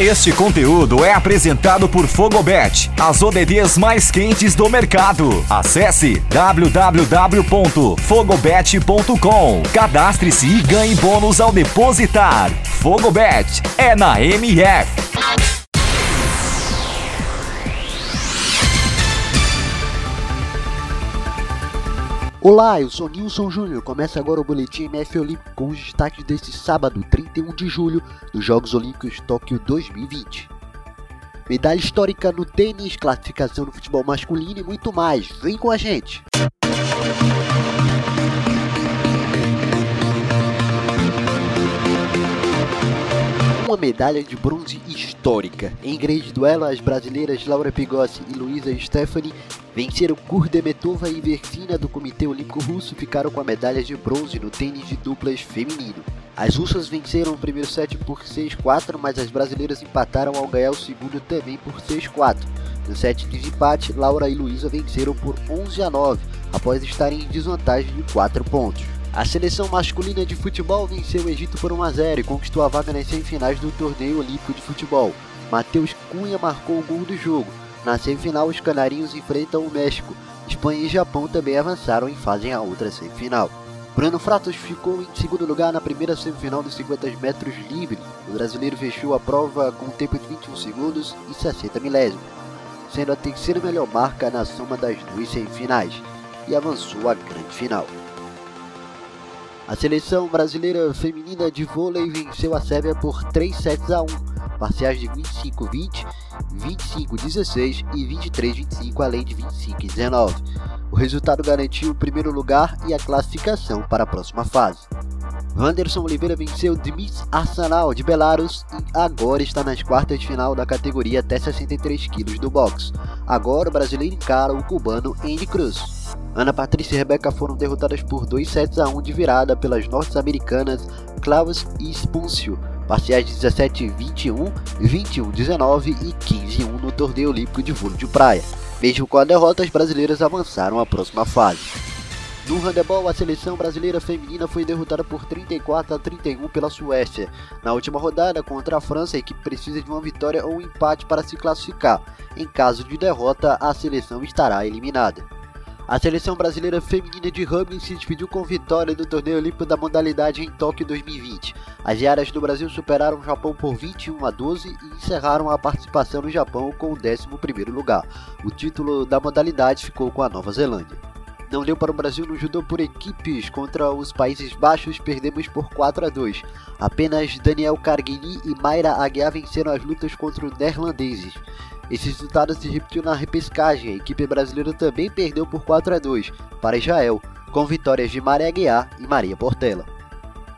Este conteúdo é apresentado por Fogobet, as ODDs mais quentes do mercado. Acesse www.fogobet.com. Cadastre-se e ganhe bônus ao depositar. Fogobet é na MF. Olá, eu sou Nilson Júnior. Começa agora o Boletim MF Olímpico com os destaques deste sábado, 31 de julho, dos Jogos Olímpicos Tóquio 2020. Medalha histórica no tênis, classificação no futebol masculino e muito mais. Vem com a gente! uma medalha de bronze histórica. Em grande duelo, as brasileiras Laura Pigossi e Luísa Stephanie venceram Kurdemetova e Versina do Comitê Olímpico Russo ficaram com a medalha de bronze no tênis de duplas feminino. As russas venceram o primeiro set por 6-4, mas as brasileiras empataram ao ganhar o segundo também por 6-4. No set de empate, Laura e Luísa venceram por 11 a 9, após estarem em desvantagem de 4 pontos. A seleção masculina de futebol venceu o Egito por 1 a 0 e conquistou a vaga nas semifinais do torneio olímpico de futebol. Matheus Cunha marcou o gol do jogo. Na semifinal, os canarinhos enfrentam o México. Espanha e Japão também avançaram e fazem a outra semifinal. Bruno Fratos ficou em segundo lugar na primeira semifinal dos 50 metros livre. O brasileiro fechou a prova com um tempo de 21 segundos e 60 milésimos, sendo a terceira melhor marca na soma das duas semifinais, e avançou à grande final. A seleção brasileira feminina de vôlei venceu a Sérvia por 3 sets a 1, parciais de 25-20, 25-16 e 23-25, além de 25-19. O resultado garantiu o primeiro lugar e a classificação para a próxima fase. Wanderson Oliveira venceu Dmitry Arsenal de Belarus e agora está nas quartas de final da categoria até 63 kg do boxe. Agora o brasileiro encara o cubano Andy Cruz. Ana Patrícia e Rebeca foram derrotadas por 2 sets a 1 de virada pelas norte-americanas Klaus e Spúncio, parciais de 17-21, 21-19 e 15-1 no torneio olímpico de vôlei de praia. Mesmo com a derrota, as brasileiras avançaram à próxima fase. No handebol, a seleção brasileira feminina foi derrotada por 34 a 31 pela Suécia. Na última rodada contra a França, a equipe precisa de uma vitória ou um empate para se classificar. Em caso de derrota, a seleção estará eliminada. A seleção brasileira feminina de rugby se despediu com vitória do torneio olímpico da modalidade em Tóquio 2020. As diárias do Brasil superaram o Japão por 21 a 12 e encerraram a participação no Japão com o 11º lugar. O título da modalidade ficou com a Nova Zelândia. Não deu para o Brasil no judô por equipes contra os Países Baixos, perdemos por 4 a 2. Apenas Daniel Carguini e Mayra Aguiar venceram as lutas contra os neerlandeses. Esse resultado se repetiu na repescagem. A equipe brasileira também perdeu por 4 a 2 para Israel, com vitórias de Maria Aguiar e Maria Portela.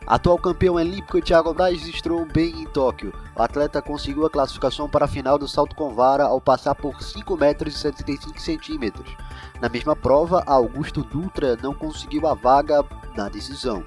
Atual campeão olímpico Thiago Braz estreou bem em Tóquio. O atleta conseguiu a classificação para a final do salto com vara ao passar por 5 metros e 75 centímetros. Na mesma prova, Augusto Dutra não conseguiu a vaga na decisão.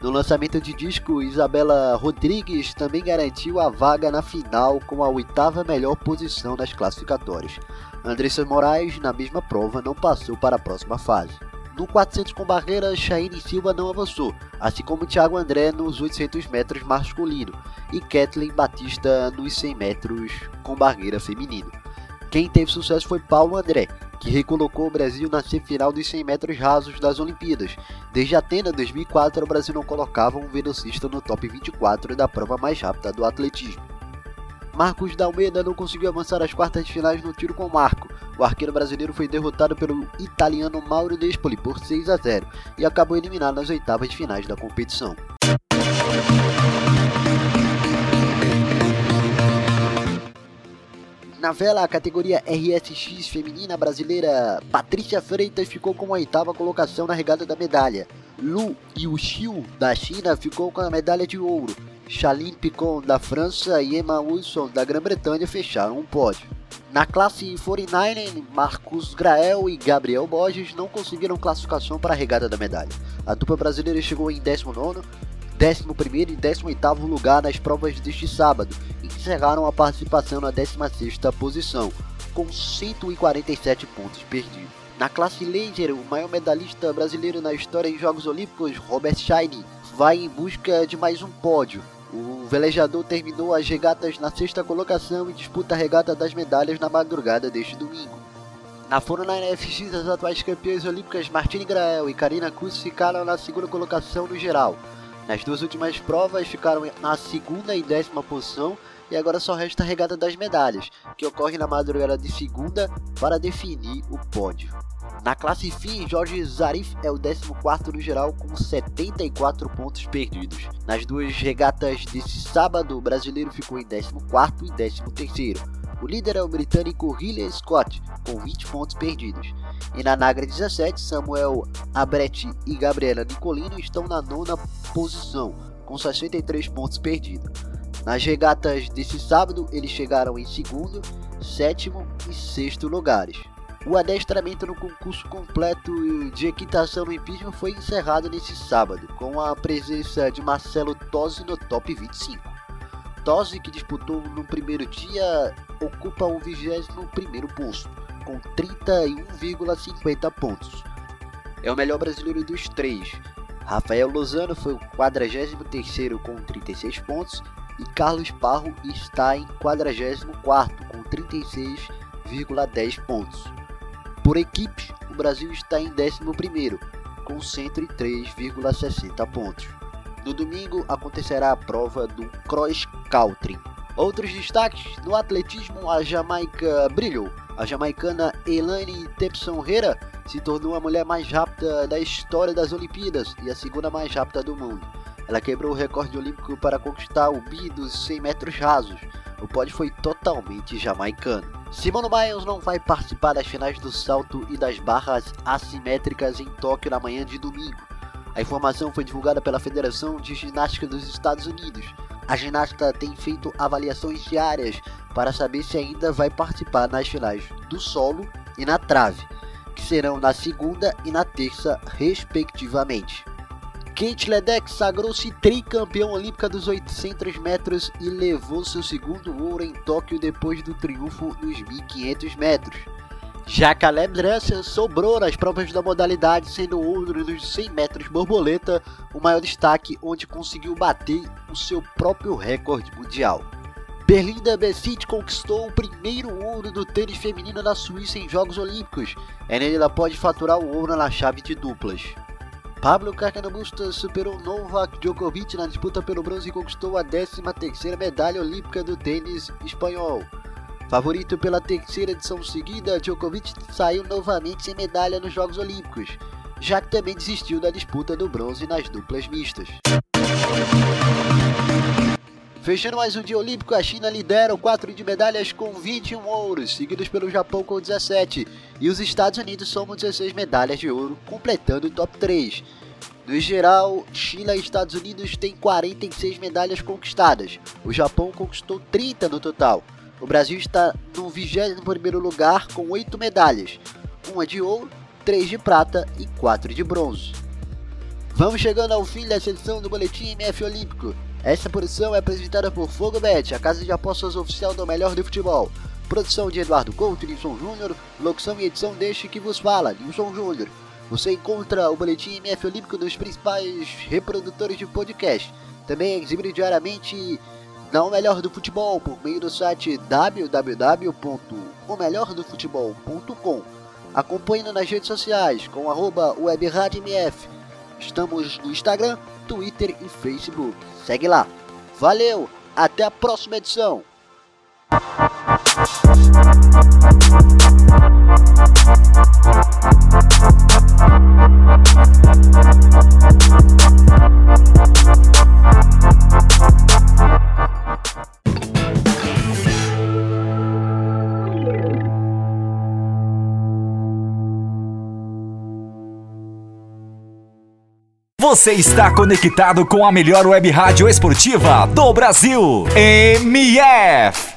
No lançamento de disco, Isabela Rodrigues também garantiu a vaga na final com a oitava melhor posição nas classificatórias. Andressa Moraes, na mesma prova, não passou para a próxima fase. No 400 com barreira, Chaine Silva não avançou, assim como Thiago André nos 800 metros masculino e Kathleen Batista nos 100 metros com barreira feminino. Quem teve sucesso foi Paulo André, que recolocou o Brasil na semifinal dos 100 metros rasos das Olimpíadas. Desde Atenas 2004, o Brasil não colocava um velocista no top 24 da prova mais rápida do atletismo. Marcos Dalmeida não conseguiu avançar às quartas de finais no tiro com marco. O arqueiro brasileiro foi derrotado pelo italiano Mauro Despoli por 6 a 0 e acabou eliminado nas oitavas de finais da competição. Na vela, a categoria RSX feminina brasileira, Patrícia Freitas ficou com a oitava colocação na regata da medalha. Lu Yuxiu, da China, ficou com a medalha de ouro. Chaline Picon, da França, e Emma Wilson, da Grã-Bretanha, fecharam um pódio. Na classe 49, Marcos Grael e Gabriel Borges não conseguiram classificação para a regata da medalha. A dupla brasileira chegou em 19º, 11º e 18º lugar nas provas deste sábado e encerraram a participação na 16ª posição, com 147 pontos perdidos. Na classe Laser, o maior medalhista brasileiro na história em Jogos Olímpicos, Robert Scheine, vai em busca de mais um pódio. O velejador terminou as regatas na sexta colocação e disputa a regata das medalhas na madrugada deste domingo. Na Fórmula NFX, as atuais campeãs olímpicas Martine Grael e Karina Kuss ficaram na segunda colocação no geral. Nas duas últimas provas ficaram na segunda e décima posição e agora só resta a regata das medalhas, que ocorre na madrugada de segunda para definir o pódio. Na classe FIM, Jorge Zarif é o 14 no geral com 74 pontos perdidos. Nas duas regatas desse sábado, o brasileiro ficou em 14 e 13 o líder é o britânico Riley Scott, com 20 pontos perdidos. E na Nagra 17, Samuel Abretti e Gabriela Nicolino estão na nona posição, com 63 pontos perdidos. Nas regatas desse sábado, eles chegaram em segundo, sétimo e sexto lugares. O adestramento no concurso completo de equitação no hipismo foi encerrado nesse sábado, com a presença de Marcelo Tosi no top 25. Tosi, que disputou no primeiro dia, ocupa o 21 posto, com 31,50 pontos. É o melhor brasileiro dos três. Rafael Lozano foi o 43 com 36 pontos e Carlos Parro está em 44 com 36,10 pontos. Por equipes, o Brasil está em 11 com 103,60 pontos. No domingo acontecerá a prova do Cross Country. Outros destaques: no atletismo, a Jamaica brilhou. A jamaicana Elaine Tepson Herrera se tornou a mulher mais rápida da história das Olimpíadas e a segunda mais rápida do mundo. Ela quebrou o recorde olímpico para conquistar o bi dos 100 metros rasos. O pódio foi totalmente jamaicano. Simone Biles não vai participar das finais do salto e das barras assimétricas em Tóquio na manhã de domingo. A informação foi divulgada pela Federação de Ginástica dos Estados Unidos. A ginasta tem feito avaliações diárias para saber se ainda vai participar nas finais do solo e na trave, que serão na segunda e na terça, respectivamente. Kate Ledeck sagrou-se tricampeã olímpica dos 800 metros e levou seu segundo ouro em Tóquio depois do triunfo nos 1500 metros. Já Caleb Dressel sobrou nas provas da modalidade, sendo ouro nos 100 metros borboleta o maior destaque, onde conseguiu bater o seu próprio recorde mundial. Berlinda Bessic conquistou o primeiro ouro do tênis feminino da Suíça em Jogos Olímpicos. É ela pode faturar o ouro na chave de duplas. Pablo Carcano superou Novak Djokovic na disputa pelo bronze e conquistou a 13ª medalha olímpica do tênis espanhol. Favorito pela terceira edição seguida, Djokovic saiu novamente sem medalha nos Jogos Olímpicos, já que também desistiu da disputa do bronze nas duplas mistas. Fechando mais um dia olímpico, a China lidera o quadro de medalhas com 21 ouros, seguidos pelo Japão com 17, e os Estados Unidos somam 16 medalhas de ouro, completando o top 3. No geral, China e Estados Unidos têm 46 medalhas conquistadas. O Japão conquistou 30 no total. O Brasil está no 21º lugar com 8 medalhas, uma de ouro, 3 de prata e 4 de bronze. Vamos chegando ao fim dessa edição do Boletim MF Olímpico. Essa produção é apresentada por Fogobet, a casa de apostas oficial do melhor do futebol. Produção de Eduardo Couto, Nilson Júnior, locução e edição deste que vos fala, Nilson Júnior. Você encontra o Boletim MF Olímpico nos principais reprodutores de podcast. Também é exibido diariamente na O Melhor do Futebol por meio do site www.omelhordofutebol.com. Acompanhe nas redes sociais com arroba webradiomf. Estamos no Instagram, Twitter e Facebook. Segue lá. Valeu, até a próxima edição. Você está conectado com a melhor web rádio esportiva do Brasil. MF.